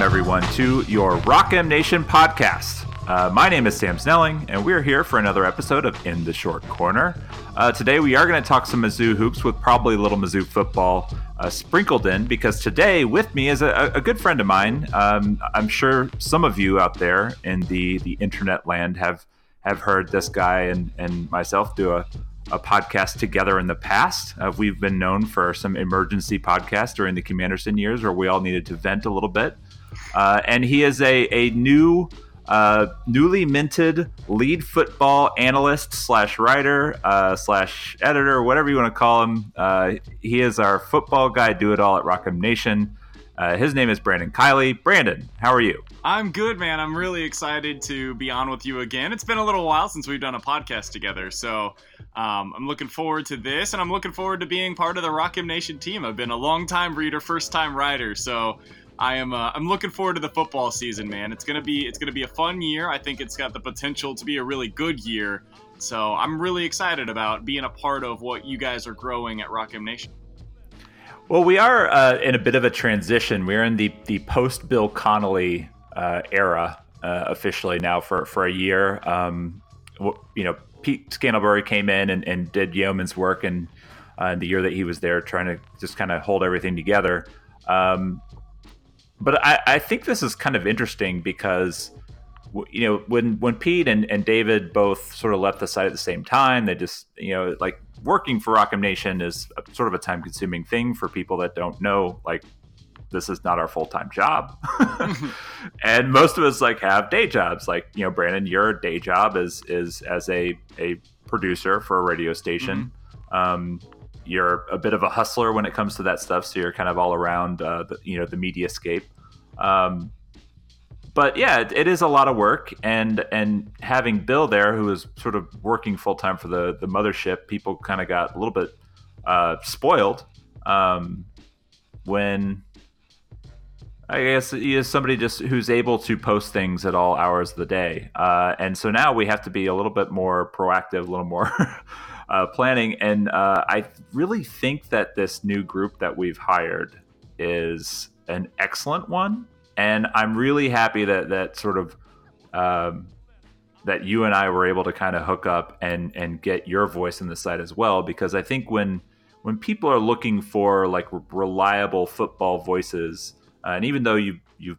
Welcome, everyone, to your Rock M Nation podcast. Uh, my name is Sam Snelling, and we're here for another episode of In the Short Corner. Uh, today, we are going to talk some Mizzou hoops with probably a little Mizzou football uh, sprinkled in, because today with me is a, a good friend of mine. Um, I'm sure some of you out there in the, the internet land have have heard this guy and, and myself do a, a podcast together in the past. Uh, we've been known for some emergency podcasts during the Kim Anderson years where we all needed to vent a little bit. Uh, and he is a, a new, uh, newly minted lead football analyst slash writer uh, slash editor, whatever you want to call him. Uh, he is our football guy, do it all at Rock M Nation. Uh, his name is Brandon Kiley. Brandon, how are you? I'm good, man. I'm really excited to be on with you again. It's been a little while since we've done a podcast together, so um, I'm looking forward to this, and I'm looking forward to being part of the Rock M Nation team. I've been a long time reader, first time writer, so I am uh, I'm looking forward to the football season, man. It's gonna be it's gonna be a fun year. I think it's got the potential to be a really good year. So I'm really excited about being a part of what you guys are growing at Rock M Nation. Well, we are uh, in a bit of a transition. We're in the the post Bill Connelly uh, era uh, officially now for for a year. Um, you know, Pete Scantlebury came in and, and did yeoman's work, and uh, the year that he was there, trying to just kind of hold everything together. Um, but I, I think this is kind of interesting because you know when when Pete and, and David both sort of left the site at the same time, they just you know like working for Rock M Nation is a, sort of a time consuming thing for people that don't know. Like, this is not our full time job, and most of us like have day jobs. Like, you know, Brandon, your day job is is as a a producer for a radio station. Mm-hmm. Um, you're a bit of a hustler when it comes to that stuff, so you're kind of all around, uh, the, you know, the media scape. Um, but yeah, it, it is a lot of work, and and having Bill there, who was sort of working full time for the the mothership, people kind of got a little bit uh, spoiled um, when I guess he is somebody just who's able to post things at all hours of the day, uh, and so now we have to be a little bit more proactive, a little more uh, planning, and uh, I really think that this new group that we've hired is an excellent one and I'm really happy that that sort of um, that you and I were able to kind of hook up and and get your voice in the site as well because I think when when people are looking for like reliable football voices, uh, and even though you you've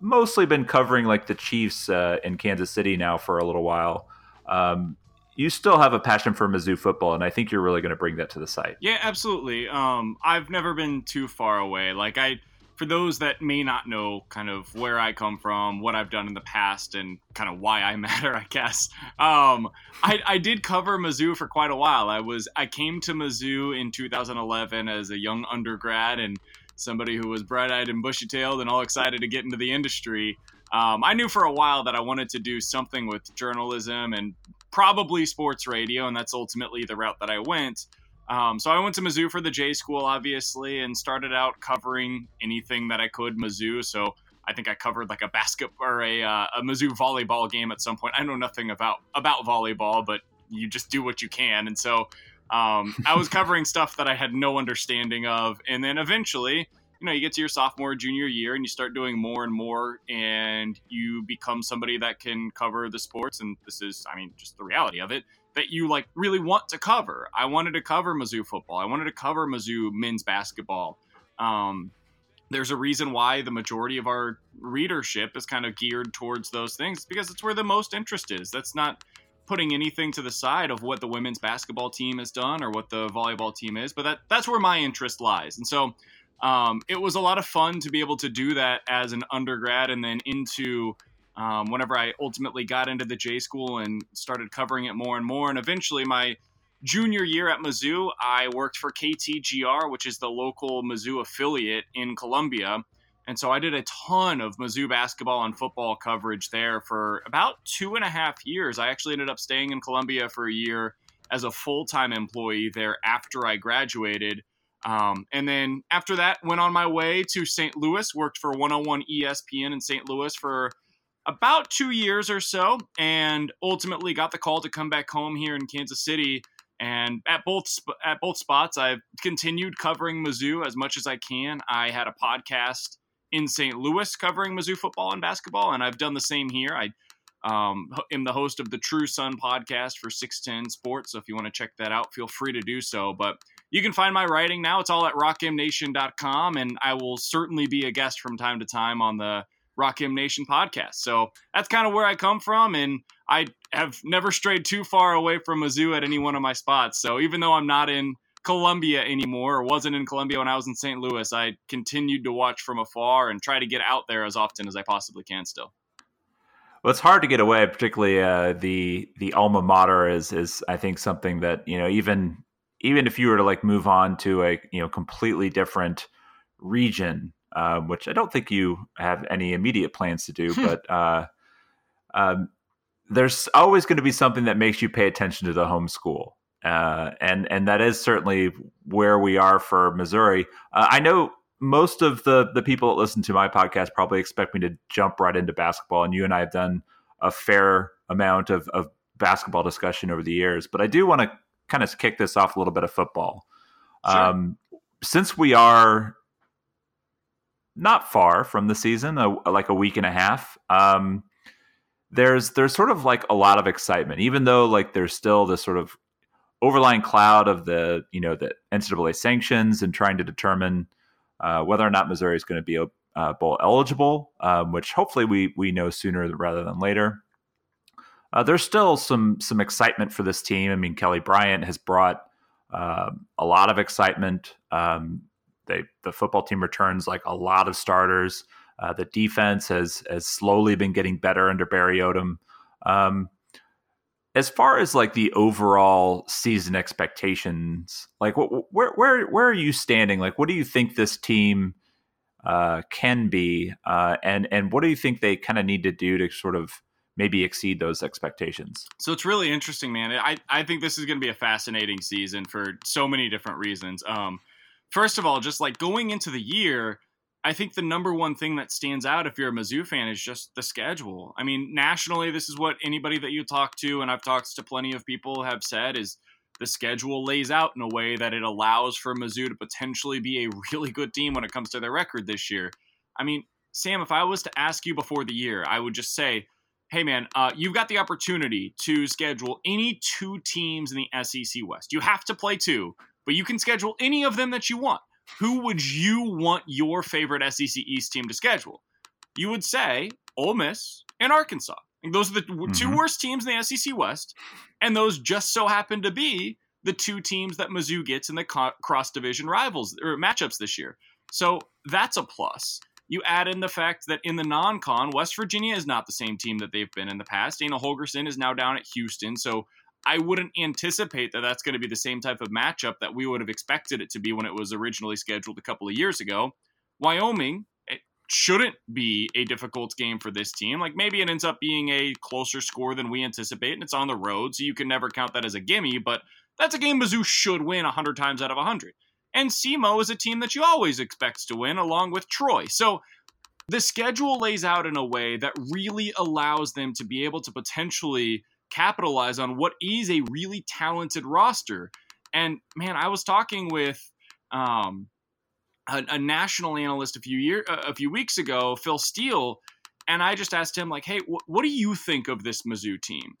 mostly been covering like the Chiefs uh, in Kansas City now for a little while. Um, you still have a passion for Mizzou football, and I think you're really going to bring that to the site. Yeah, absolutely. Um, I've never been too far away. Like I, for those that may not know kind of where I come from, what I've done in the past, and kind of why I matter, I guess. Um, I, I did cover Mizzou for quite a while. I was I came to Mizzou in 2011 as a young undergrad and somebody who was bright-eyed and bushy-tailed and all excited to get into the industry. Um, I knew for a while that I wanted to do something with journalism and probably sports radio, and that's ultimately the route that I went. Um, so I went to Mizzou for the J school, obviously, and started out covering anything that I could Mizzou. So I think I covered like a basket or a, uh, a Mizzou volleyball game at some point. I know nothing about about volleyball, but you just do what you can. And so um, I was covering stuff that I had no understanding of, and then eventually. You know, you get to your sophomore, junior year, and you start doing more and more, and you become somebody that can cover the sports. And this is, I mean, just the reality of it that you like really want to cover. I wanted to cover Mizzou football. I wanted to cover Mizzou men's basketball. Um, there's a reason why the majority of our readership is kind of geared towards those things because it's where the most interest is. That's not putting anything to the side of what the women's basketball team has done or what the volleyball team is, but that that's where my interest lies. And so um, it was a lot of fun to be able to do that as an undergrad and then into um, whenever I ultimately got into the J school and started covering it more and more. And eventually, my junior year at Mizzou, I worked for KTGR, which is the local Mizzou affiliate in Columbia. And so I did a ton of Mizzou basketball and football coverage there for about two and a half years. I actually ended up staying in Columbia for a year as a full time employee there after I graduated. Um, and then after that, went on my way to St. Louis, worked for 101 ESPN in St. Louis for about two years or so, and ultimately got the call to come back home here in Kansas City. And at both at both spots, I've continued covering Mizzou as much as I can. I had a podcast in St. Louis covering Mizzou football and basketball, and I've done the same here. I um, am the host of the True Sun podcast for 610 Sports. So if you want to check that out, feel free to do so. But you can find my writing now. It's all at rockmnation.com, and I will certainly be a guest from time to time on the Rock M Nation podcast. So that's kind of where I come from, and I have never strayed too far away from Mizzou at any one of my spots. So even though I'm not in Columbia anymore, or wasn't in Columbia when I was in St. Louis, I continued to watch from afar and try to get out there as often as I possibly can. Still. Well, it's hard to get away, particularly uh, the the alma mater is is I think something that you know even even if you were to like move on to a you know completely different region, uh, which I don't think you have any immediate plans to do, but uh, um, there's always going to be something that makes you pay attention to the home school, uh, and and that is certainly where we are for Missouri. Uh, I know most of the the people that listen to my podcast probably expect me to jump right into basketball, and you and I have done a fair amount of, of basketball discussion over the years. But I do want to kind of kick this off a little bit of football. Sure. Um, since we are not far from the season, a, like a week and a half, um, there's there's sort of like a lot of excitement, even though like there's still this sort of overlying cloud of the you know the NCAA sanctions and trying to determine uh, whether or not Missouri is going to be uh, bowl eligible, um, which hopefully we we know sooner rather than later. Uh, there's still some some excitement for this team. I mean, Kelly Bryant has brought uh, a lot of excitement. Um, they the football team returns like a lot of starters. Uh, the defense has has slowly been getting better under Barry Odom. Um, as far as like the overall season expectations, like where where where are you standing? Like, what do you think this team uh, can be, uh, and and what do you think they kind of need to do to sort of maybe exceed those expectations? So it's really interesting, man. I I think this is going to be a fascinating season for so many different reasons. Um, first of all, just like going into the year, I think the number one thing that stands out if you're a Mizzou fan is just the schedule. I mean, nationally, this is what anybody that you talk to, and I've talked to plenty of people, have said is the schedule lays out in a way that it allows for Mizzou to potentially be a really good team when it comes to their record this year. I mean, Sam, if I was to ask you before the year, I would just say, hey, man, uh, you've got the opportunity to schedule any two teams in the SEC West. You have to play two, but you can schedule any of them that you want who would you want your favorite SEC East team to schedule? You would say Ole Miss and Arkansas. And those are the mm-hmm. two worst teams in the SEC West, and those just so happen to be the two teams that Mizzou gets in the cross division rivals or matchups this year. So that's a plus. You add in the fact that in the non-con, West Virginia is not the same team that they've been in the past. Dana Holgorsen is now down at Houston, so I wouldn't anticipate that that's going to be the same type of matchup that we would have expected it to be when it was originally scheduled a couple of years ago. Wyoming, it shouldn't be a difficult game for this team. Like maybe it ends up being a closer score than we anticipate, and it's on the road, so you can never count that as a gimme, but that's a game Mizzou should win 100 times out of 100. And SEMO is a team that you always expect to win, along with Troy. So the schedule lays out in a way that really allows them to be able to potentially capitalize on what is a really talented roster. And man, I was talking with um, a, a, national analyst a few year a few weeks ago, Phil Steele, and I just asked him like, "Hey, wh- what do you think of this Mizzou team?"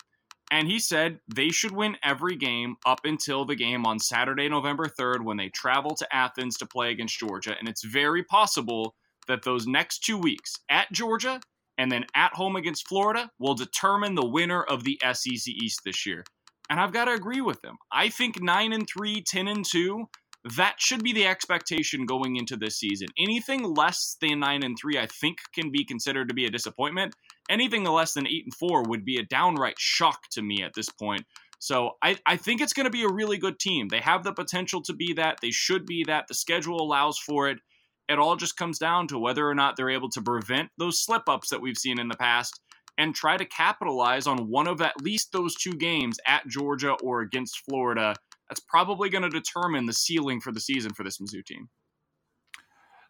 And he said they should win every game up until the game on Saturday, November 3rd, when they travel to Athens to play against Georgia. And it's very possible that those next two weeks at Georgia and then at home against Florida will determine the winner of the SEC East this year. And I've got to agree with them. I think 9 and 3, 10 and 2, that should be the expectation going into this season. Anything less than 9 and 3 I think can be considered to be a disappointment. Anything less than 8 and 4 would be a downright shock to me at this point. So I, I think it's going to be a really good team. They have the potential to be that. They should be that. The schedule allows for it it all just comes down to whether or not they're able to prevent those slip ups that we've seen in the past and try to capitalize on one of at least those two games at Georgia or against Florida. That's probably going to determine the ceiling for the season for this Mizzou team.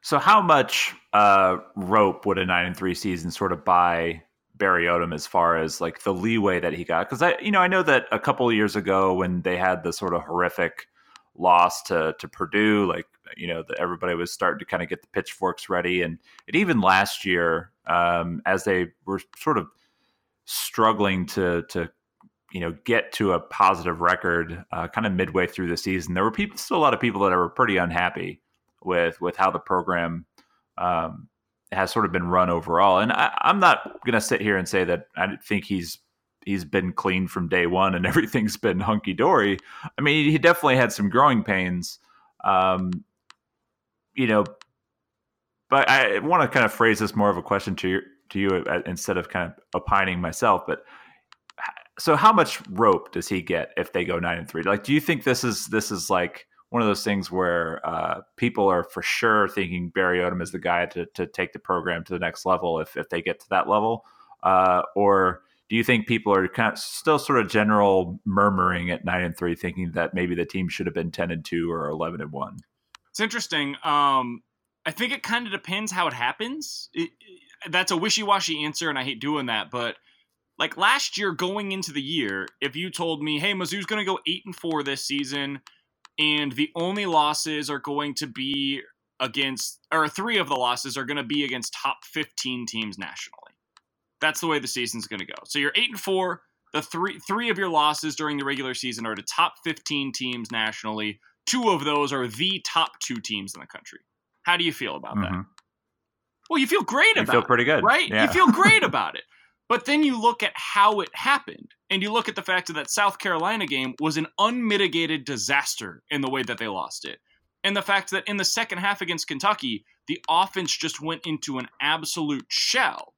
So, how much uh, rope would a nine and three season sort of buy Barry Odom as far as like the leeway that he got? Because I, you know, I know that a couple of years ago when they had the sort of horrific loss to to Purdue, like you know, that everybody was starting to kind of get the pitchforks ready, and, and even last year, um, as they were sort of struggling to to you know get to a positive record, uh, kind of midway through the season, there were people still a lot of people that were pretty unhappy with with how the program um, has sort of been run overall. And I, I'm not going to sit here and say that I think he's he's been clean from day one and everything's been hunky dory. I mean, he definitely had some growing pains, um, you know. But I want to kind of phrase this more of a question to you, to you uh, instead of kind of opining myself. But so, how much rope does he get if they go nine and three? Like, do you think this is this is like one of those things where uh, people are for sure thinking Barry Odom is the guy to to take the program to the next level if if they get to that level, uh, or do you think people are kind of still sort of general murmuring at nine and three, thinking that maybe the team should have been ten and two or eleven and one? It's interesting. Um, I think it kind of depends how it happens. It, it, that's a wishy-washy answer, and I hate doing that. But like last year, going into the year, if you told me, "Hey, Mizzou's going to go eight and four this season," and the only losses are going to be against, or three of the losses are going to be against top fifteen teams nationally that's the way the season's going to go. So you're eight and four. The three three of your losses during the regular season are to top 15 teams nationally. Two of those are the top two teams in the country. How do you feel about mm-hmm. that? Well, you feel great you about feel pretty good, right? Yeah. You feel great about it. But then you look at how it happened, and you look at the fact that that South Carolina game was an unmitigated disaster in the way that they lost it. And the fact that in the second half against Kentucky, the offense just went into an absolute shell.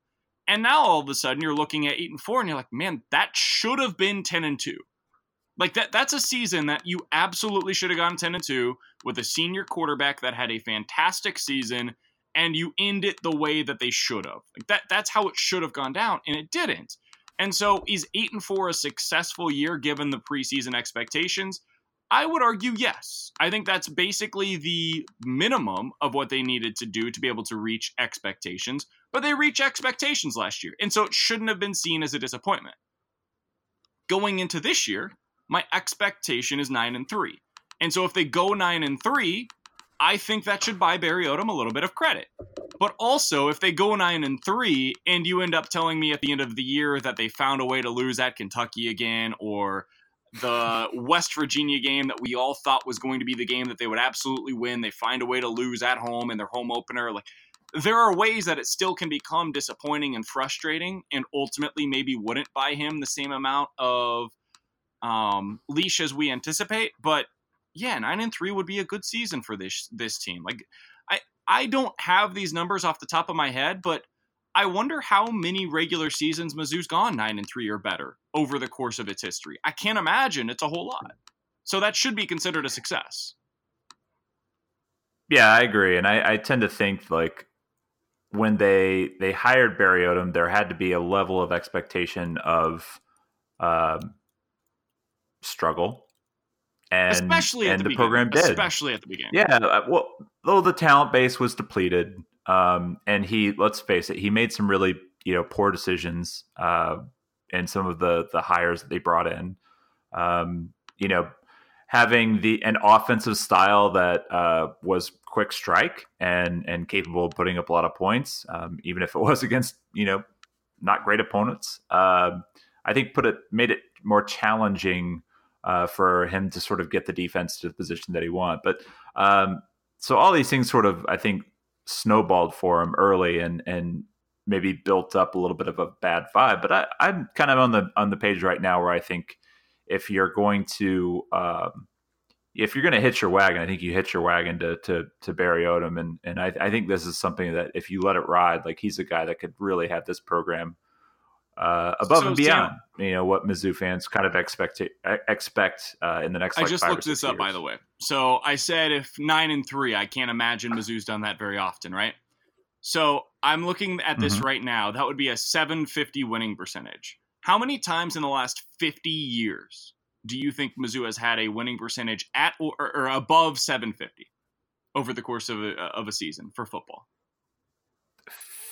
And now all of a sudden you're looking at eight and four, and you're like, man, that should have been ten and two. Like that that's a season that you absolutely should have gone 10 and 2 with a senior quarterback that had a fantastic season and you end it the way that they should have. Like that that's how it should have gone down and it didn't. And so is 8 and 4 a successful year given the preseason expectations? I would argue yes. I think that's basically the minimum of what they needed to do to be able to reach expectations, but they reached expectations last year, and so it shouldn't have been seen as a disappointment. Going into this year, my expectation is 9 and 3. And so if they go 9 and 3, I think that should buy Barry Odom a little bit of credit. But also, if they go 9 and 3 and you end up telling me at the end of the year that they found a way to lose at Kentucky again or the West Virginia game that we all thought was going to be the game that they would absolutely win. They find a way to lose at home in their home opener. Like there are ways that it still can become disappointing and frustrating, and ultimately maybe wouldn't buy him the same amount of um, leash as we anticipate. But yeah, nine and three would be a good season for this this team. Like I I don't have these numbers off the top of my head, but I wonder how many regular seasons Mizzou's gone nine and three or better over the course of its history. I can't imagine it's a whole lot. So that should be considered a success. Yeah, I agree, and I, I tend to think like when they they hired Barry Odom, there had to be a level of expectation of um, struggle, and especially and the, the program did, especially at the beginning. Yeah, uh, well, though the talent base was depleted, um, and he, let's face it, he made some really you know poor decisions uh, in some of the the hires that they brought in. Um, you know, having the an offensive style that uh, was quick strike and and capable of putting up a lot of points, um, even if it was against you know not great opponents. Uh, I think put it made it more challenging uh, for him to sort of get the defense to the position that he want. But um, so all these things sort of I think snowballed for him early and and maybe built up a little bit of a bad vibe. But I, I'm kind of on the on the page right now where I think if you're going to um, if you're going to hitch your wagon, I think you hitch your wagon to to, to Barry Odom, and and I, I think this is something that if you let it ride, like he's a guy that could really have this program uh, above so, and beyond, Sam, you know, what Mizzou fans kind of expect expect uh, in the next. Like, I just looked this up, by the way. So I said if nine and three, I can't imagine Mizzou's done that very often, right? So I'm looking at this mm-hmm. right now. That would be a 750 winning percentage. How many times in the last 50 years do you think Mizzou has had a winning percentage at or, or above 750 over the course of a, of a season for football?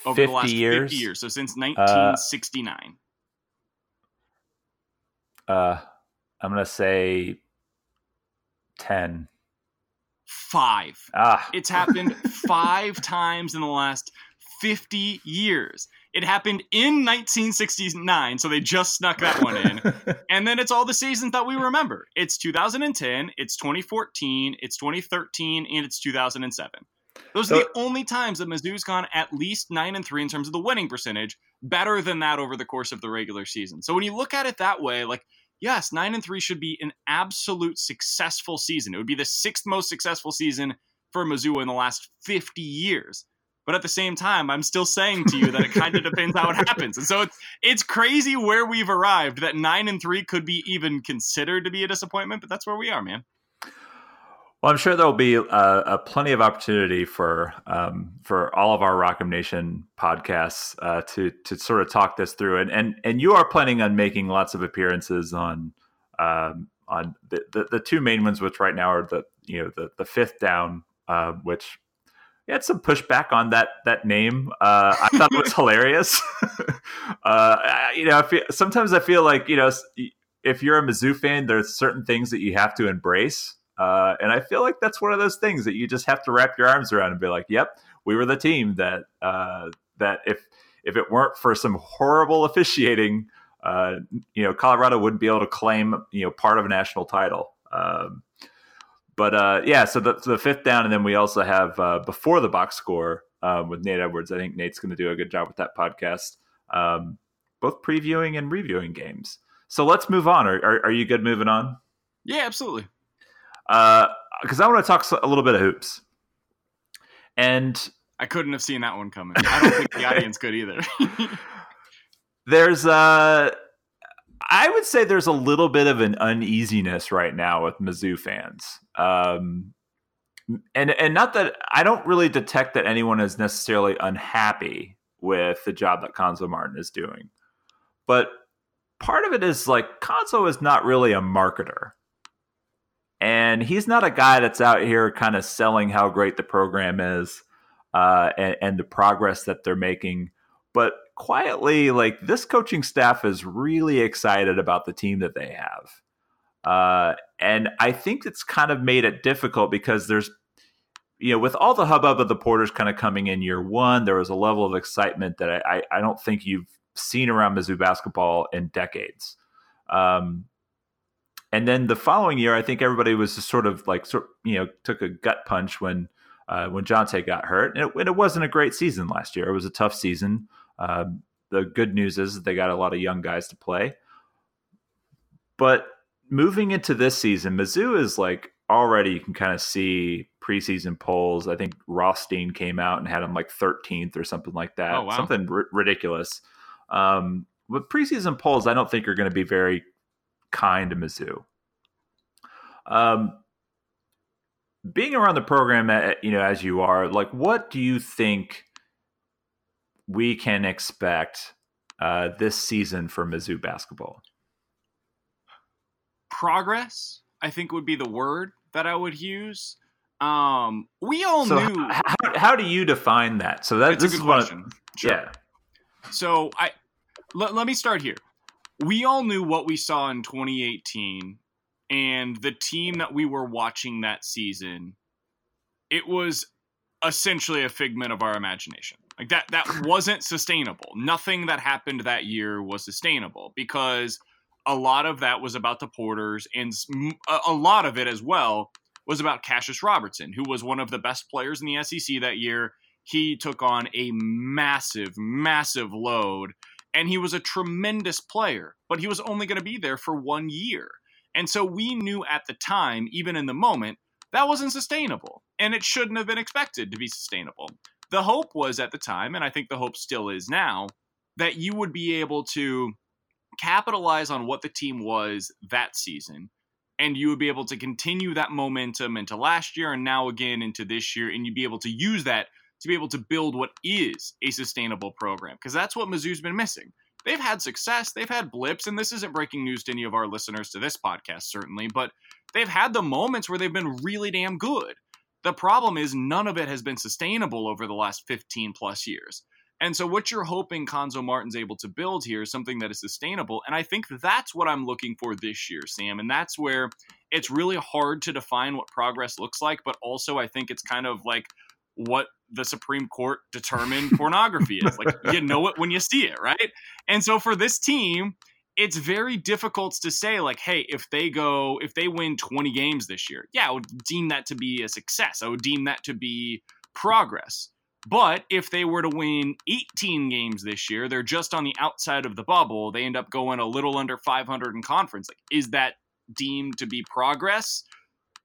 Over the last years? 50 years. So since 1969. Uh, uh I'm going to say 10. Five. Ah. It's happened five times in the last 50 years. It happened in 1969, so they just snuck that one in. and then it's all the seasons that we remember. It's 2010, it's 2014, it's 2013, and it's 2007. Those are the only times that Mizzou's gone at least nine and three in terms of the winning percentage, better than that over the course of the regular season. So when you look at it that way, like yes, nine and three should be an absolute successful season. It would be the sixth most successful season for Mizzou in the last 50 years. But at the same time, I'm still saying to you that it kind of depends how it happens. And so it's it's crazy where we've arrived that nine and three could be even considered to be a disappointment, but that's where we are, man. Well, I'm sure there will be uh, a plenty of opportunity for um, for all of our Rock M Nation podcasts uh, to to sort of talk this through, and and and you are planning on making lots of appearances on um, on the, the, the two main ones, which right now are the you know the the fifth down, uh, which had some pushback on that that name. Uh, I thought it was hilarious. uh, you know, I feel, sometimes I feel like you know if you're a Mizzou fan, there's certain things that you have to embrace. Uh, and I feel like that's one of those things that you just have to wrap your arms around and be like, "Yep, we were the team that uh, that if if it weren't for some horrible officiating, uh, you know, Colorado wouldn't be able to claim you know part of a national title." Um, but uh, yeah, so the, the, fifth down, and then we also have uh, before the box score um, with Nate Edwards. I think Nate's going to do a good job with that podcast, um, both previewing and reviewing games. So let's move on. Are, are, are you good moving on? Yeah, absolutely because uh, I want to talk a little bit of hoops. And I couldn't have seen that one coming. I don't think the audience could either. there's uh I would say there's a little bit of an uneasiness right now with Mizzou fans. Um and and not that I don't really detect that anyone is necessarily unhappy with the job that Cuonzo Martin is doing. But part of it is like Cuonzo is not really a marketer. And he's not a guy that's out here kind of selling how great the program is uh, and, and the progress that they're making. But quietly, like this coaching staff is really excited about the team that they have. Uh, and I think it's kind of made it difficult because there's, you know, with all the hubbub of the Porters kind of coming in year one, there was a level of excitement that I, I, I don't think you've seen around Mizzou basketball in decades. Um, and then the following year, I think everybody was just sort of like, sort you know, took a gut punch when uh, when Jontay got hurt, and it, and it, wasn't a great season last year. It was a tough season. Um, the good news is that they got a lot of young guys to play. But moving into this season, Mizzou is like already you can kind of see preseason polls. I think Rothstein came out and had them like 13th or something like that. Oh, wow. Something r- ridiculous. Um, but preseason polls, I don't think are going to be very kind to Mizzou. Um, being around the program, uh, you know, as you are, like, what do you think we can expect uh, this season for Mizzou basketball? Progress, I think, would be the word that I would use. Um, we all so knew. How, how, do you define that? So that, this is question. Of, sure. Yeah. So I let, let me start here we all knew what we saw in 2018 and the team that we were watching that season it was essentially a figment of our imagination. Like that that wasn't sustainable. Nothing that happened that year was sustainable because a lot of that was about the porters and a lot of it as well was about Kassius Robertson who was one of the best players in the sec that year. He took on a massive massive load and he was a tremendous player, but he was only going to be there for one year. And so we knew at the time, even in the moment, that wasn't sustainable, and it shouldn't have been expected to be sustainable. The hope was at the time, and I think the hope still is now, that you would be able to capitalize on what the team was that season and you would be able to continue that momentum into last year and now again into this year and you'd be able to use that to be able to build what is a sustainable program because that's what Mizzou's been missing. They've had success, they've had blips, and this isn't breaking news to any of our listeners to this podcast, certainly, but they've had the moments where they've been really damn good. The problem is none of it has been sustainable over the last 15 plus years. And so, what you're hoping Cuonzo Martin's able to build here is something that is sustainable. And I think that's what I'm looking for this year, Sam. And that's where it's really hard to define what progress looks like, but also I think it's kind of like what the Supreme Court determined pornography is. Like you know it when you see it, right? And so for this team, it's very difficult to say like, hey, if they go, if they win 20 games this year, yeah, I would deem that to be a success. I would deem that to be progress. But if they were to win 18 games this year, they're just on the outside of the bubble. They end up going a little under 500 in conference. Like, is that deemed to be progress?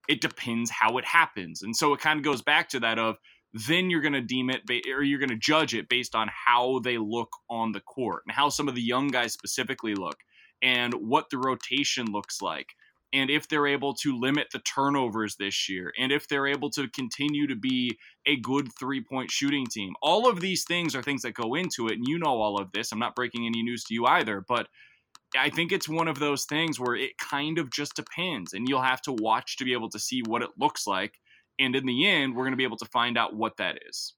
It depends how it happens. And so it kind of goes back to that of then you're going to deem it or you're going to judge it based on how they look on the court and how some of the young guys specifically look and what the rotation looks like and if they're able to limit the turnovers this year and if they're able to continue to be a good three point shooting team. All of these things are things that go into it and you know all of this. I'm not breaking any news to you either but i think it's one of those things where it kind of just depends and you'll have to watch to be able to see what it looks like and in the end we're going to be able to find out what that is.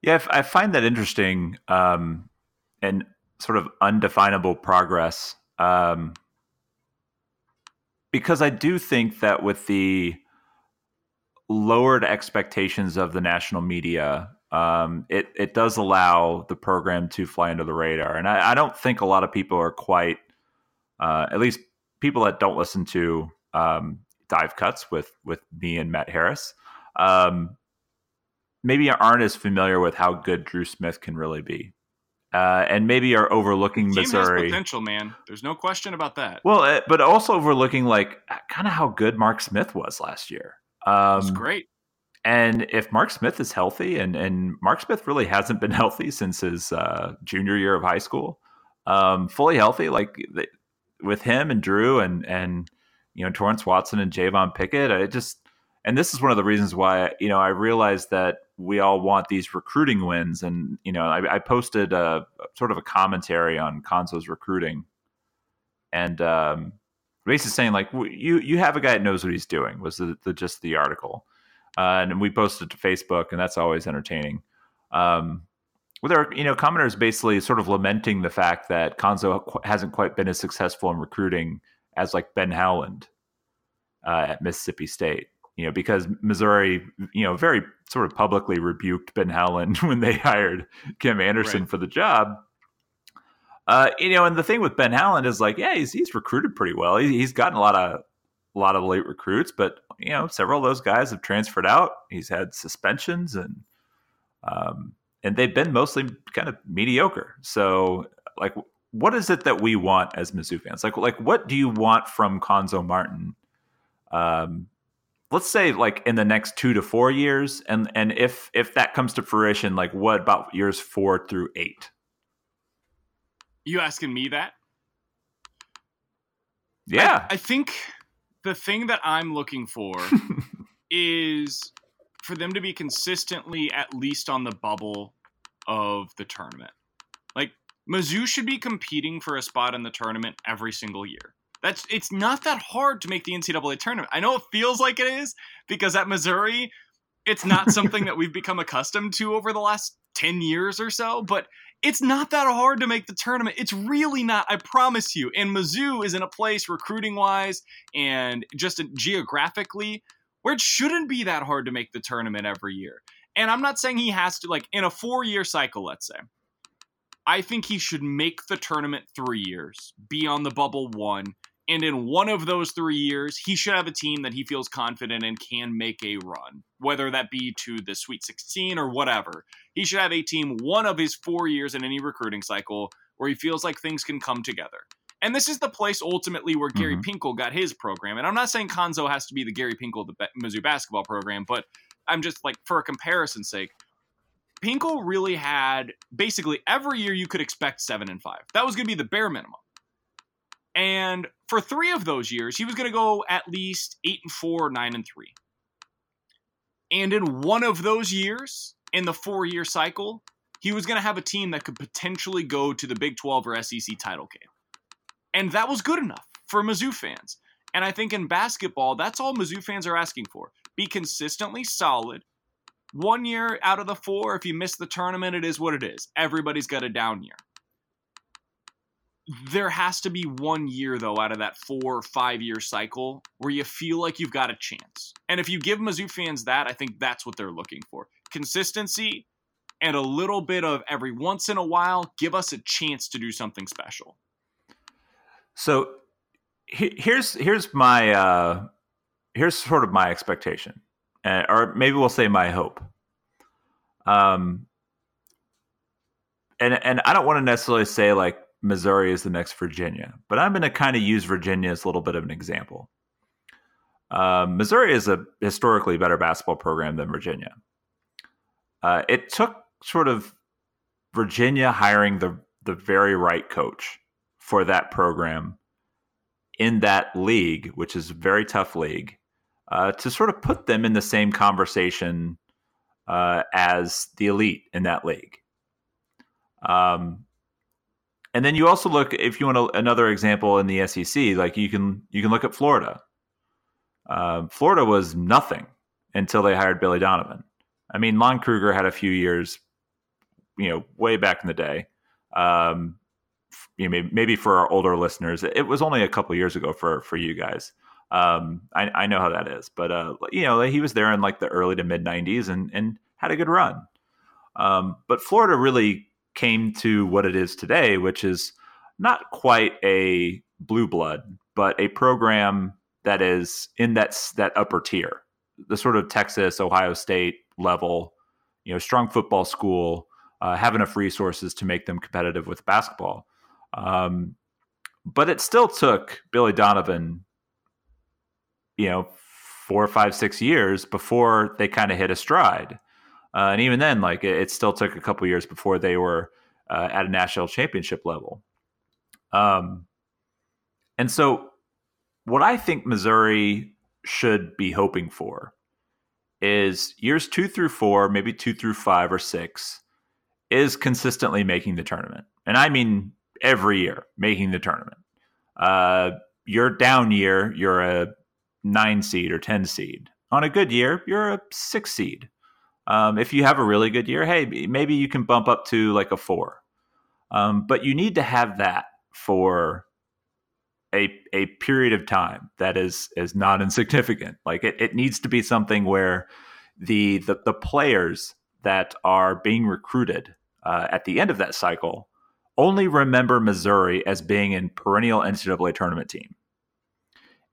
Yeah i find that interesting um, and sort of undefinable progress um, because I do think that with the lowered expectations of the national media, um, it it does allow the program to fly under the radar, and I, I don't think a lot of people are quite, uh, at least people that don't listen to um, dive cuts with with me and Matt Harris, um, maybe aren't as familiar with how good Dru Smith can really be uh, and maybe are overlooking Team Missouri. potential, man. There's no question about that. Well, uh, but also overlooking like kind of how good Mark Smith was last year. Um, That's great. And if Mark Smith is healthy, and and Mark Smith really hasn't been healthy since his uh, junior year of high school, um, fully healthy, like with him and Dru and and you know Torrence Watson and Javon Pickett, I just and this is one of the reasons why you know I realized that we all want these recruiting wins. And you know, I, I posted a sort of a commentary on Cuonzo's recruiting, and um, basically saying like, you you have a guy that knows what he's doing was the, the just the article, uh, and we posted to Facebook, and that's always entertaining. Um, well, there you know commenters basically sort of lamenting the fact that Cuonzo hasn't quite been as successful in recruiting as like Ben Howland uh, at Mississippi State you know, because Missouri, you know, very sort of publicly rebuked Ben Howland when they hired Kim Anderson right. for the job. Uh, you know, and the thing with Ben Howland is like, yeah, he's he's recruited pretty well. He, he's gotten a lot of a lot of late recruits, but you know, several of those guys have transferred out. He's had suspensions and um, and they've been mostly kind of mediocre. So, like, what is it that we want as Mizzou fans? Like, like what do you want from Cuonzo Martin? Um, let's say like in the next two to four years and and if if that comes to fruition like what about years four through eight you asking me that yeah i, I think the thing that i'm looking for is for them to be consistently at least on the bubble of the tournament like mizzou should be competing for a spot in the tournament every single year that's it's not that hard to make the NCAA tournament. I know it feels like it is because at Missouri, it's not something that we've become accustomed to over the last 10 years or so, but it's not that hard to make the tournament. It's really not, I promise you. And Mizzou is in a place recruiting wise and just geographically where it shouldn't be that hard to make the tournament every year. And I'm not saying he has to, like, in a four year cycle, let's say, I think he should make the tournament three years, be on the bubble one, and in one of those three years, he should have a team that he feels confident and can make a run, whether that be to the Sweet 16 or whatever. He should have a team one of his four years in any recruiting cycle where he feels like things can come together. And this is the place ultimately where Gary mm-hmm. Pinkel got his program. And I'm not saying Cuonzo has to be the Gary Pinkel of the Mizzou basketball program, but I'm just like, for a comparison's sake, Pinkel really had basically every year you could expect seven and five. That was going to be the bare minimum. And for three of those years, he was going to go at least eight and four, nine and three. And in one of those years, in the four year cycle, he was going to have a team that could potentially go to the Big 12 or SEC title game. And that was good enough for Mizzou fans. And I think in basketball, that's all Mizzou fans are asking for. Be consistently solid. One year out of the four, if you miss the tournament, it is what it is. Everybody's got a down year. there has to be one year though out of that four or five year cycle where you feel like you've got a chance. And if you give Mizzou fans that, I think that's what they're looking for. Consistency and a little bit of every once in a while, give us a chance to do something special. So here's here's my uh, here's sort of my expectation, uh, or maybe we'll say my hope. Um, and and I don't want to necessarily say like Missouri is the next Virginia, but I'm going to kind of use Virginia as a little bit of an example. Uh, Missouri is a historically better basketball program than Virginia. Uh, it took sort of Virginia hiring the the very right coach for that program in that league, which is a very tough league, uh, to sort of put them in the same conversation uh, as the elite in that league. Um, and then you also look if you want a, another example in the SEC, like you can you can look at Florida. Uh, Florida was nothing until they hired Billy Donovan. I mean, Lon Kruger had a few years, you know, way back in the day. Um, you know, maybe, maybe for our older listeners, it was only a couple years ago for for you guys. Um, I, I know how that is, but uh, you know, he was there in like the early to mid '90s and and had a good run. Um, but Florida really came to what it is today, which is not quite a blue blood, but a program that is in that that upper tier, the sort of Texas, Ohio State level, you know, strong football school, uh, have enough resources to make them competitive with basketball. Um, but it still took Billy Donovan, you know, four, five, six years before they kind of hit a stride. Uh, and even then, like it, it, still took a couple years before they were uh, at a national championship level. Um, and so, what I think Missouri should be hoping for is years two through four, maybe two through five or six, is consistently making the tournament. And I mean every year making the tournament. Uh, your down year, you're a nine seed or 10 seed. On a good year, you're a six seed. Um, if you have a really good year, hey, maybe you can bump up to like a four. Um, but you need to have that for a a period of time that is is not insignificant. Like it, it needs to be something where the the, the players that are being recruited uh, at the end of that cycle only remember Missouri as being in perennial NCAA tournament team.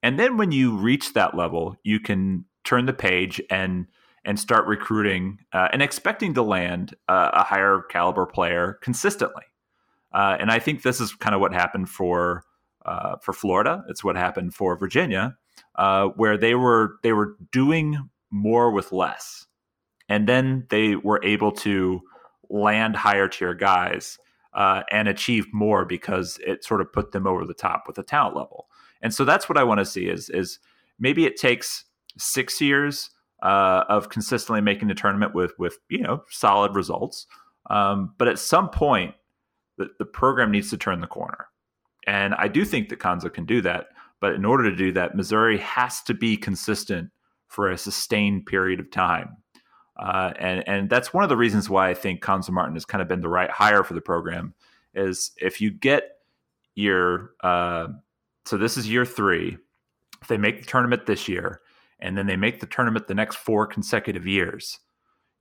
And then when you reach that level, you can turn the page and and start recruiting uh, and expecting to land uh, a higher caliber player consistently. Uh, and I think this is kind of what happened for uh, for Florida. It's what happened for Virginia, uh, where they were they were doing more with less, and then they were able to land higher tier guys uh, and achieve more because it sort of put them over the top with the talent level. And so that's what I want to see is is maybe it takes six years uh, of consistently making the tournament with with you know solid results, um, but at some point the, the program needs to turn the corner. And I do think that Cuonzo can do that. But in order to do that, Missouri has to be consistent for a sustained period of time. Uh, and and that's one of the reasons why I think Cuonzo Martin has kind of been the right hire for the program. Is if you get your uh, so this is year three, if they make the tournament this year, and then they make the tournament the next four consecutive years,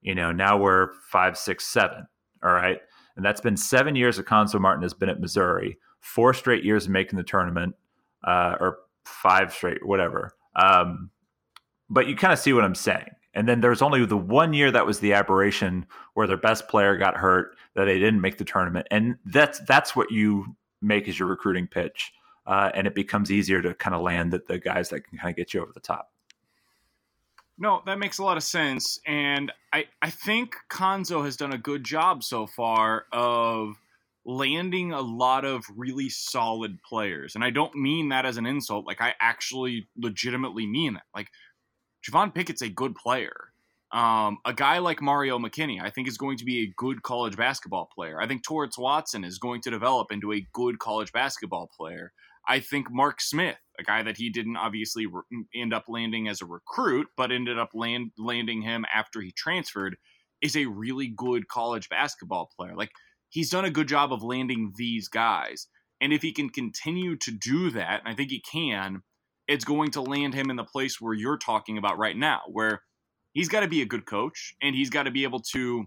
you know now we're five, six, seven. All right, and that's been seven years that Cuonzo Martin has been at Missouri, four straight years of making the tournament, uh, or five straight, whatever. Um, but you kind of see what I'm saying. And then there's only the one year that was the aberration where their best player got hurt that they didn't make the tournament, and that's that's what you make as your recruiting pitch, uh, and it becomes easier to kind of land the, the guys that can kind of get you over the top. No, that makes a lot of sense. And I, I think Cuonzo has done a good job so far of landing a lot of really solid players. And I don't mean that as an insult. Like, I actually legitimately mean that. Like, Javon Pickett's a good player. Um, a guy like Mario McKinney, I think, is going to be a good college basketball player. I think Torrence Watson is going to develop into a good college basketball player. I think Mark Smith, a guy that he didn't obviously re- end up landing as a recruit, but ended up land- landing him after he transferred, is a really good college basketball player. Like he's done a good job of landing these guys. And if he can continue to do that, and I think he can, it's going to land him in the place where you're talking about right now, where he's got to be a good coach and he's got to be able to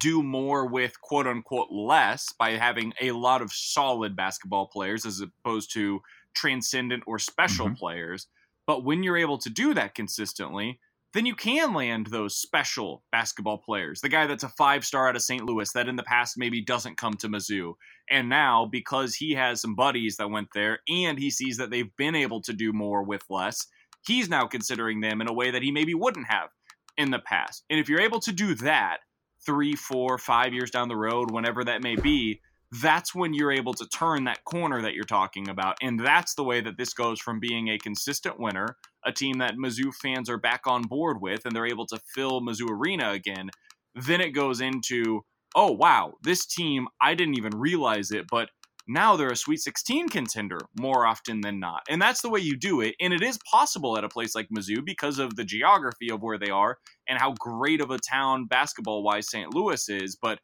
do more with quote unquote less by having a lot of solid basketball players as opposed to transcendent or special mm-hmm. players. But when you're able to do that consistently, then you can land those special basketball players. The guy that's a five star out of St. Louis that in the past maybe doesn't come to Mizzou. And now, because he has some buddies that went there and he sees that they've been able to do more with less, he's now considering them in a way that he maybe wouldn't have in the past. And if you're able to do that three, four, five years down the road, whenever that may be, that's when you're able to turn that corner that you're talking about. And that's the way that this goes from being a consistent winner, a team that Mizzou fans are back on board with, and they're able to fill Mizzou Arena again. Then it goes into, oh, wow, this team, I didn't even realize it, but now they're a Sweet 16 contender more often than not. And that's the way you do it. And it is possible at a place like Mizzou because of the geography of where they are and how great of a town basketball wise St. Louis is. But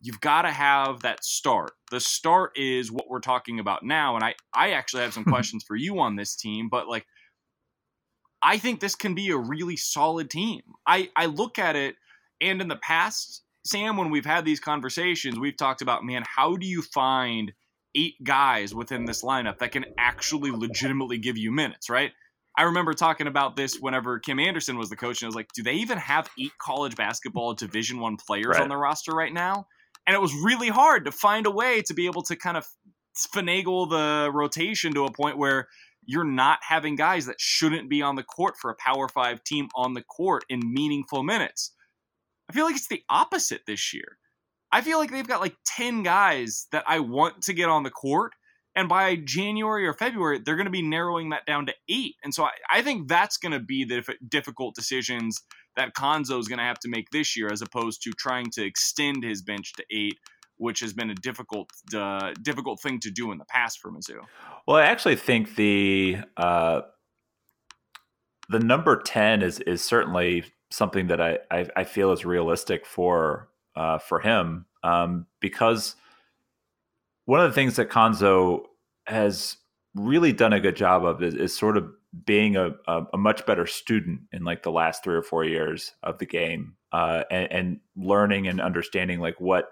you've got to have that start. The start is what we're talking about now. And I, I actually have some questions for you on this team, but like, I think this can be a really solid team. I, I look at it, and in the past, Sam, when we've had these conversations, we've talked about, man, how do you find eight guys within this lineup that can actually legitimately give you minutes, right? I remember talking about this whenever Kim Anderson was the coach, and I was like, do they even have eight college basketball Division One players right. on the roster right now? and it was really hard to find a way to be able to kind of finagle the rotation to a point where you're not having guys that shouldn't be on the court for a Power Five team on the court in meaningful minutes. I feel like it's the opposite this year. I feel like they've got like 10 guys that I want to get on the court. And by January or February, they're going to be narrowing that down to eight. And so I, I think that's going to be the difficult decisions that Cuonzo is going to have to make this year, as opposed to trying to extend his bench to eight, which has been a difficult uh, difficult thing to do in the past for Mizzou. Well, I actually think the uh, the number ten is is certainly something that I I, I feel is realistic for uh, for him um, because one of the things that Cuonzo has really done a good job of is, is sort of being a, a, a, much better student in like the last three or four years of the game uh, and, and, learning and understanding like what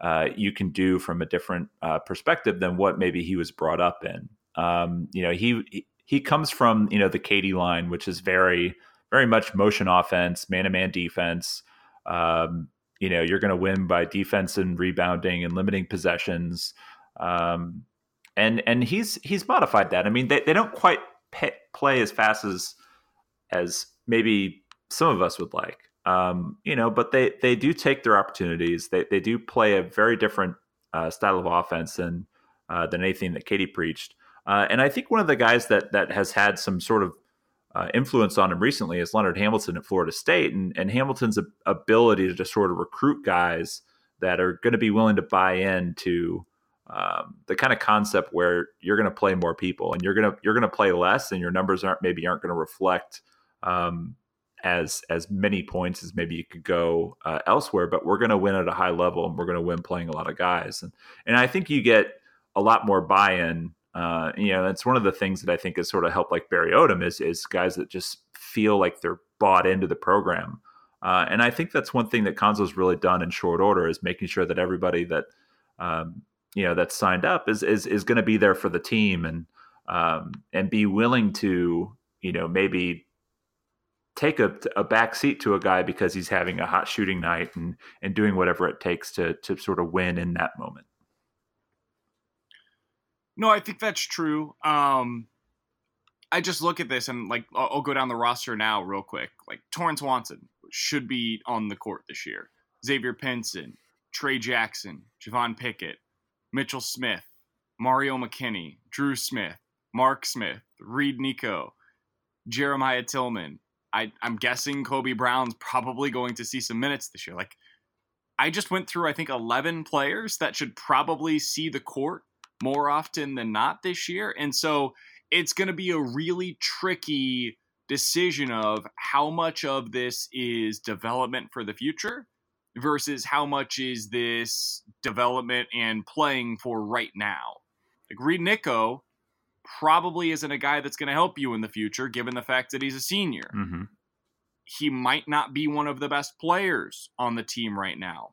uh, you can do from a different uh, perspective than what maybe he was brought up in. Um, you know, he he comes from you know the Keady line, which is very very much motion offense, man to man defense. Um, you know, you're going to win by defense and rebounding and limiting possessions. Um, and and he's he's modified that. I mean, they, they don't quite pay, play as fast as as maybe some of us would like. Um, you know, but they they do take their opportunities. They they do play a very different uh, style of offense than uh, than anything that Keady preached. Uh, and I think one of the guys that that has had some sort of uh, influence on him recently is Leonard Hamilton at Florida State, and and Hamilton's ability to just sort of recruit guys that are going to be willing to buy in to um, the kind of concept where you're going to play more people and you're going to you're going to play less and your numbers aren't maybe aren't going to reflect um, as as many points as maybe you could go uh, elsewhere but we're going to win at a high level and we're going to win playing a lot of guys. And and I think you get a lot more buy-in uh, you know that's one of the things that I think has sort of helped like Barry Odom is is guys that just feel like they're bought into the program uh, and I think that's one thing that Cuonzo's really done in short order is making sure that everybody that um, you know that's signed up is is is going to be there for the team and um, and be willing to you know maybe take a, a back seat to a guy because he's having a hot shooting night and and doing whatever it takes to to sort of win in that moment. No, I think that's true. Um, I just look at this and like I'll, I'll go down the roster now real quick. Like Torrence Watson should be on the court this year. Xavier Pinson, Tray Jackson, Javon Pickett, Mitchell Smith, Mario McKinney, Dru Smith, Mark Smith, Reed Nikko, Jeremiah Tilmon. I, I'm guessing Kobe Brown's probably going to see some minutes this year. Like, I just went through, I think, 11 players that should probably see the court more often than not this year. And so it's going to be a really tricky decision of how much of this is development for the future versus how much is this development and playing for right now. Like Reed Nikko probably isn't a guy that's going to help you in the future, given the fact that he's a senior. Mm-hmm. He might not be one of the best players on the team right now,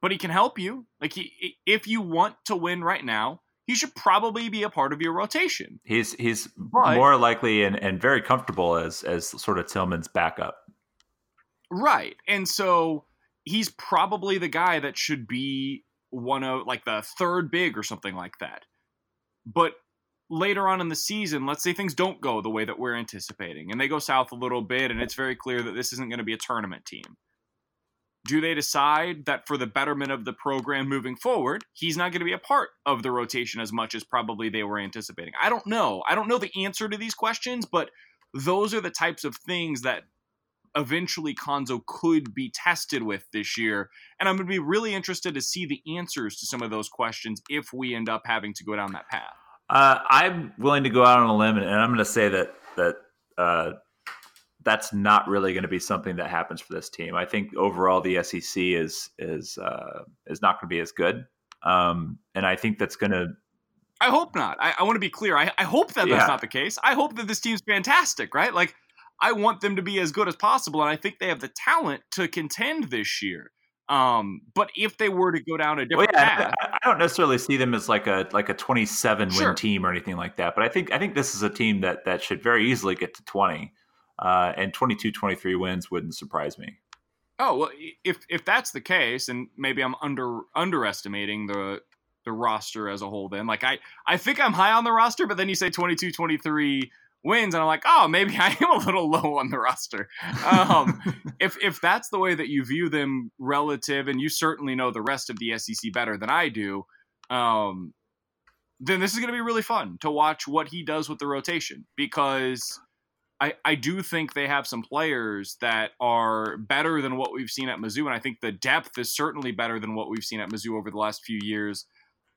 but he can help you. Like he, if you want to win right now, he should probably be a part of your rotation. He's he's But- more likely and, and very comfortable as as sort of Tilmon's backup. Right. And so he's probably the guy that should be one of like the third big or something like that. But later on in the season, let's say things don't go the way that we're anticipating and they go south a little bit and it's very clear that this isn't going to be a tournament team. Do they decide that for the betterment of the program moving forward, he's not going to be a part of the rotation as much as probably they were anticipating? I don't know. I don't know the answer to these questions, but those are the types of things that eventually Cuonzo could be tested with this year. And I'm going to be really interested to see the answers to some of those questions if we end up having to go down that path. Uh, I'm willing to go out on a limb, and I'm going to say that that uh, that's not really going to be something that happens for this team. I think overall the SEC is is uh, is not going to be as good, um, and I think that's going to. I hope not. I, I want to be clear. I, I hope that Yeah. that's not the case. I hope that this team's fantastic, right? Like, I want them to be as good as possible, and I think they have the talent to contend this year. Um, but if they were to go down a Well, different yeah, path, I, I don't necessarily see them as like a like a 27 Sure. win team or anything like that, but I think I think this is a team that that should very easily get to 20, uh, and 22, 23 wins wouldn't surprise me. Oh well, if if that's the case, and maybe I'm under underestimating the the roster as a whole. Then, like I I think I'm high on the roster, but then you say 22, 23 wins, and I'm like, oh, maybe I am a little low on the roster. Um, if if that's the way that you view them relative, and you certainly know the rest of the SEC better than I do, um, then this is going to be really fun to watch what he does with the rotation because. I, I do think they have some players that are better than what we've seen at Mizzou, and I think the depth is certainly better than what we've seen at Mizzou over the last few years.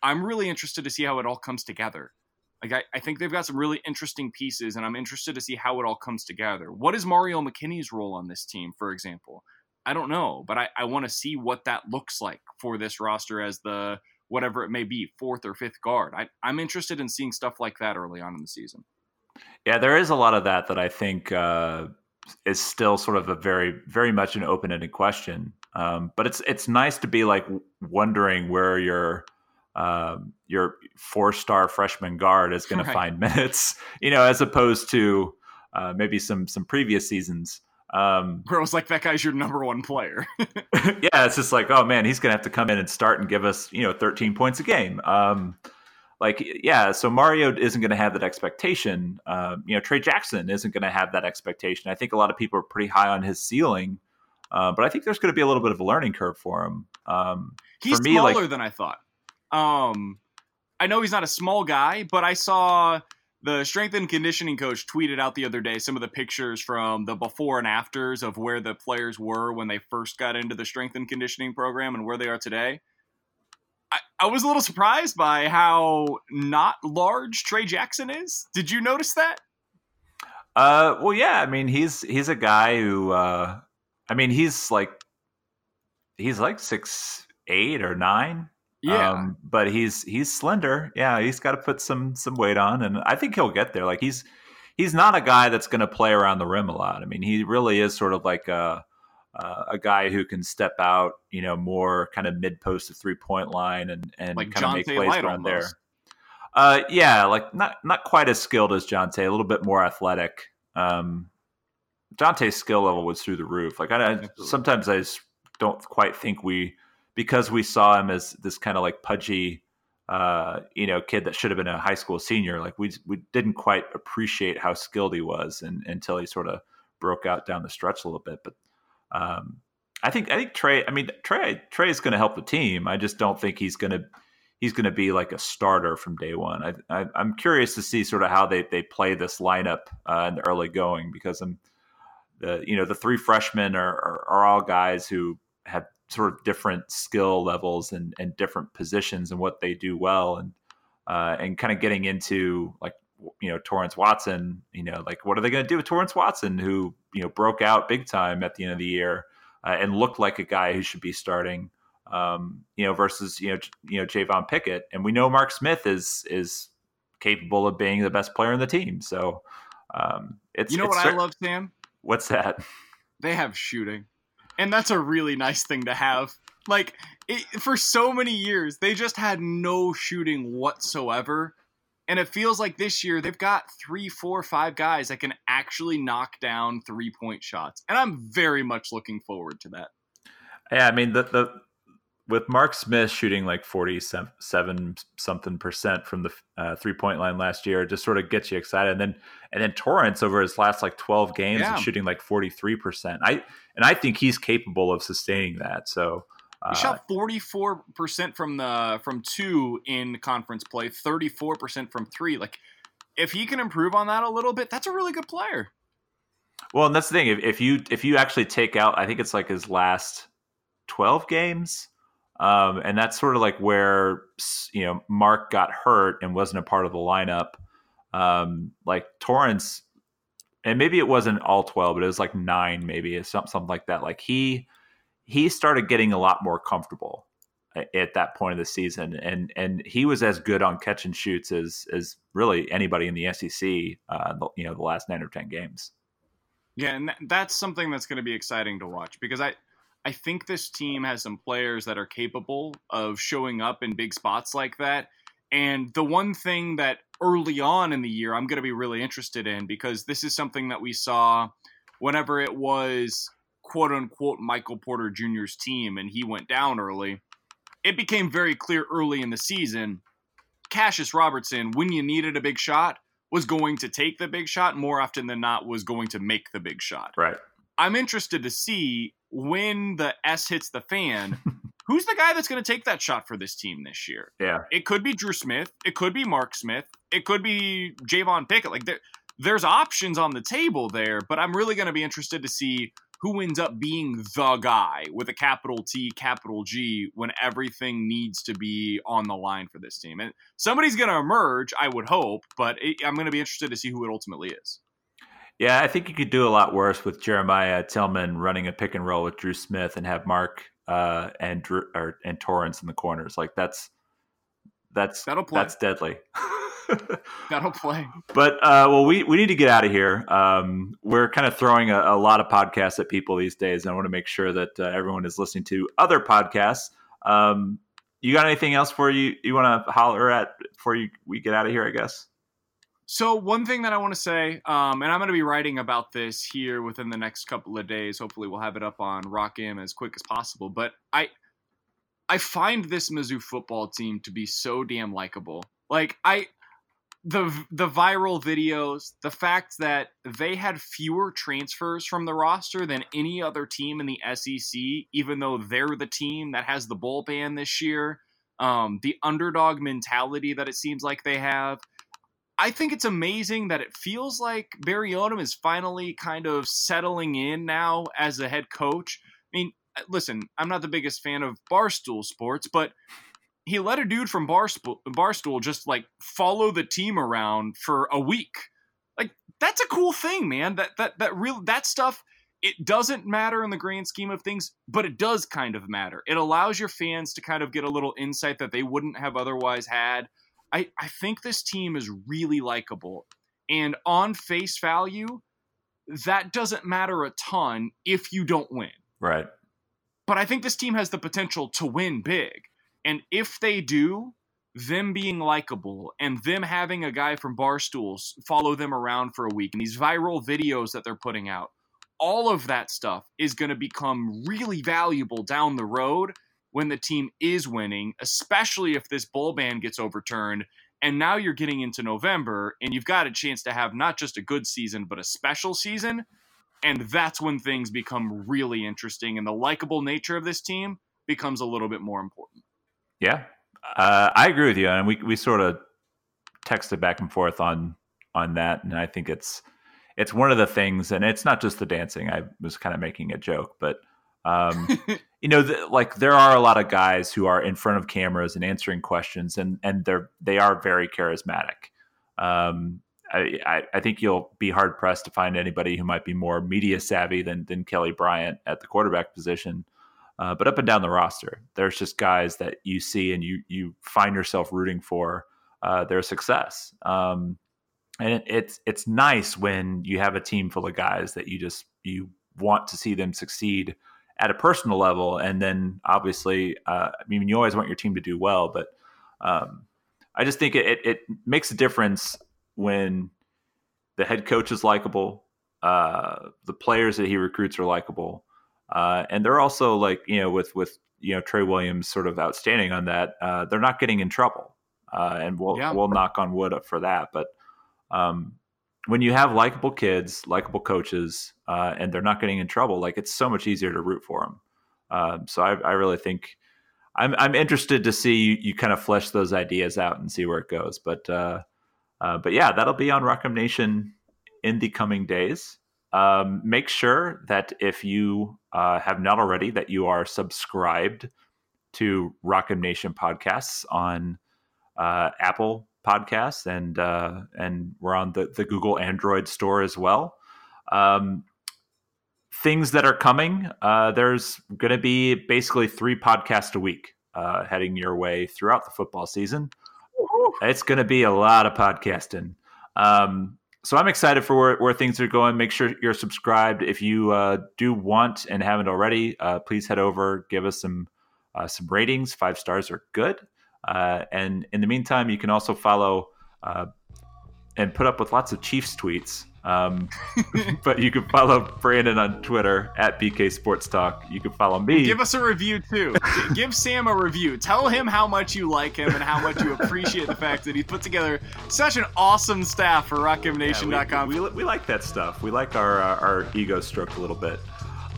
I'm really interested to see how it all comes together. Like I, I think they've got some really interesting pieces, and I'm interested to see how it all comes together. What is Mario McKinney's role on this team, for example? I don't know, but I, I want to see what that looks like for this roster as the whatever it may be, fourth or fifth guard. I, I'm interested in seeing stuff like that early on in the season. Yeah, there is a lot of that that I think uh, is still sort of a very, very much an open-ended question. Um, but it's it's nice to be like wondering where your um, your four-star freshman guard is going Right. to find minutes, you know, as opposed to uh, maybe some some previous seasons. Um, Where it was like that guy's your number one player. yeah, it's just like, oh man, he's gonna have to come in and start and give us, you know, 13 points a game. Um, like, yeah, so Mario isn't gonna have that expectation. Um, you know, Tray Jackson isn't gonna have that expectation. I think a lot of people are pretty high on his ceiling, uh, but I think there's gonna be a little bit of a learning curve for him. Um, He's For me, like- smaller than I thought. Um, I know he's not a small guy, but I saw the strength and conditioning coach tweeted out the other day some of the pictures from the before and afters of where the players were when they first got into the strength and conditioning program and where they are today. I, was a little surprised by how not large Tray Jackson is. Did you notice that? Uh, well, yeah. I mean, he's he's a guy who, uh, I mean, he's like he's like six eight or nine. Um, but he's he's slender. Yeah, he's got to put some some weight on, and I think he'll get there. Like he's he's not a guy that's going to play around the rim a lot. I mean, he really is sort of like a uh, a guy who can step out, you know, more kind of mid post to three point line and and like kind of make Tay plays Light around there. Uh, yeah, like not not quite as skilled as Jontay, a little bit more athletic. Um, Jontay's skill level was through the roof. Like I, I sometimes I just don't quite think we because we saw him as this kind of like pudgy, uh, you know, kid that should have been a high school senior. Like we we didn't quite appreciate how skilled he was, and, until he sort of broke out down the stretch a little bit. But um, I think I think Tray. I mean, Tray Tray is going to help the team. I just don't think he's going to he's going to be like a starter from day one. I, I'm curious to see sort of how they they play this lineup uh, in the early going because I'm the you know the three freshmen are, are are all guys who have sort of different skill levels and and different positions and what they do well and uh, and kind of getting into like you know Torrence Watson, you know, like what are they going to do with Torrence Watson, who you know broke out big time at the end of the year uh, and looked like a guy who should be starting. um, you know, versus you know, you know, Javon Pickett, and we know Mark Smith is is capable of being the best player in the team. So um, it's you know it's what cer- I love, Sam? What's that? They have shooting, and that's a really nice thing to have. Like it, for so many years, they just had no shooting whatsoever. And it feels like this year they've got three, four, five guys that can actually knock down three point shots. And I'm very much looking forward to that. Yeah, I mean the the with Mark Smith shooting like forty seven something percent from the uh, three point line last year, it just sort of gets you excited. And then and then Torrence over his last like twelve games Yeah. shooting like forty three percent. I and I think he's capable of sustaining that. So He shot 44% from the from 2 in conference play, 34% from 3. Like if he can improve on that a little bit, that's a really good player. well, and that's the thing. If, if you if you actually take out, I think it's like his last twelve games. Um, and that's sort of like where you know Mark got hurt and wasn't a part of the lineup. Um, like Torrence, and maybe it wasn't all twelve, but it was like nine, maybe something something like that. Like he he started getting a lot more comfortable at that point of the season, and and he was as good on catch and shoots as as really anybody in the SEC. Uh, you know, the last nine or ten games. Yeah, and that's something that's going to be exciting to watch because I I think this team has some players that are capable of showing up in big spots like that. And the one thing that early on in the year I'm going to be really interested in because this is something that we saw whenever it was quote unquote Michael Porter Jr.'s team and he went down early. It became very clear early in the season Kassius Robertson, when you needed a big shot, was going to take the big shot more often than not was going to make the big shot. Right. I'm interested to see when the S hits the fan, who's the guy that's going to take that shot for this team this year? Yeah. It could be Dru Smith. It could be Mark Smith. It could be Javon Pickett. Like there, there's options on the table there, but I'm really going to be interested to see who ends up being the guy with a capital T, capital G when everything needs to be on the line for this team. And somebody's going to emerge, I would hope, but it, I'm going to be interested to see who it ultimately is. Yeah, I think you could do a lot worse with Jeremiah Tilmon running a pick and roll with Dru Smith and have Mark uh, and Dru or, and Torrence in the corners. Like that's that's That'll play. that's deadly. That'll play. but uh, well, we we need to get out of here. Um, we're kind of throwing a, a lot of podcasts at people these days, and I want to make sure that uh, everyone is listening to other podcasts. Um, you got anything else for you you want to holler at before you, we get out of here? I guess. So one thing that I want to say, um, and I'm going to be writing about this here within the next couple of days. Hopefully, we'll have it up on Rock M as quick as possible. But I, I find this Mizzou football team to be so damn likable. Like I, the the viral videos, the fact that they had fewer transfers from the roster than any other team in the SEC, even though they're the team that has the ban this year. Um, the underdog mentality that it seems like they have. I think it's amazing that it feels like Barry Odom is finally kind of settling in now as a head coach. I mean, listen, I'm not the biggest fan of Barstool Sports, but he let a dude from Barstool, Barstool just like follow the team around for a week. Like that's a cool thing, man. That that that real that stuff it doesn't matter in the grand scheme of things, but it does kind of matter. It allows your fans to kind of get a little insight that they wouldn't have otherwise had. I, I think this team is really likable. And on face value, that doesn't matter a ton if you don't win. Right. But I think this team has the potential to win big. And if they do, them being likable and them having a guy from Barstools follow them around for a week and these viral videos that they're putting out, all of that stuff is going to become really valuable down the road when the team is winning, especially if this bowl ban gets overturned. And now you're getting into November and you've got a chance to have not just a good season, but a special season. And that's when things become really interesting and the likable nature of this team becomes a little bit more important. Yeah, uh, I agree with you, and we we sort of texted back and forth on on that, and I think it's it's one of the things, and it's not just the dancing. I was kind of making a joke, but um, you know, the, like there are a lot of guys who are in front of cameras and answering questions, and and they're they are very charismatic. Um, I, I, I think you'll be hard pressed to find anybody who might be more media savvy than than Kelly Bryant at the quarterback position. Uh, but up and down the roster, there's just guys that you see and you you find yourself rooting for uh, their success. Um, and it, it's it's nice when you have a team full of guys that you just you want to see them succeed at a personal level, and then obviously, uh, I mean, you always want your team to do well, but um, I just think it, it, makes a difference when the head coach is likable, uh, the players that he recruits are likable, uh, and they're also like you know with with you know Trey Williams sort of outstanding on that. Uh, they're not getting in trouble, uh, and we'll yeah. we'll knock on wood for that. But um, when you have likable kids, likable coaches, uh, and they're not getting in trouble, like it's so much easier to root for them. Um, so I, I, really think I'm I'm interested to see you, you, kind of flesh those ideas out and see where it goes. But uh, uh, but yeah, that'll be on Rock M Nation in the coming days. Um, make sure that if you uh, have not already, that you are subscribed to Rock M Nation podcasts on uh, Apple Podcasts and uh, and we're on the the Google Android store as well. Um, things that are coming. Uh, there's going to be basically three podcasts a week uh, heading your way throughout the football season. It's going to be a lot of podcasting. Um, so I'm excited for where, where, things are going. Make sure you're subscribed. If you uh, do want and haven't already, uh, please head over, give us some uh, some ratings. Five stars are good. Uh, and in the meantime, you can also follow uh, and put up with lots of Chiefs tweets um, but you can follow Brandon on Twitter at BK Sports Talk. You can follow me. Give us a review too. Give Sam a review. Tell him how much you like him and how much you appreciate the fact that he's put together such an awesome staff for RockMNation.com. Yeah, we, we, we, like that stuff. We like our uh, our ego stroked a little bit.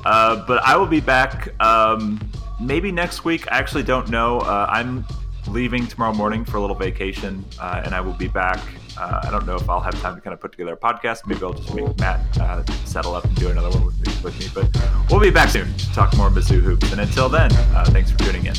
Uh, but I will be back um, maybe next week. I actually don't know. Uh, I'm leaving tomorrow morning for a little vacation, uh, and I will be back uh, I don't know if I'll have time to kind of put together a podcast. Maybe I'll just make Matt uh, settle up and do another one with me, with me. But we'll be back soon to talk more Mizzou hoops. And until then, uh, thanks for tuning in.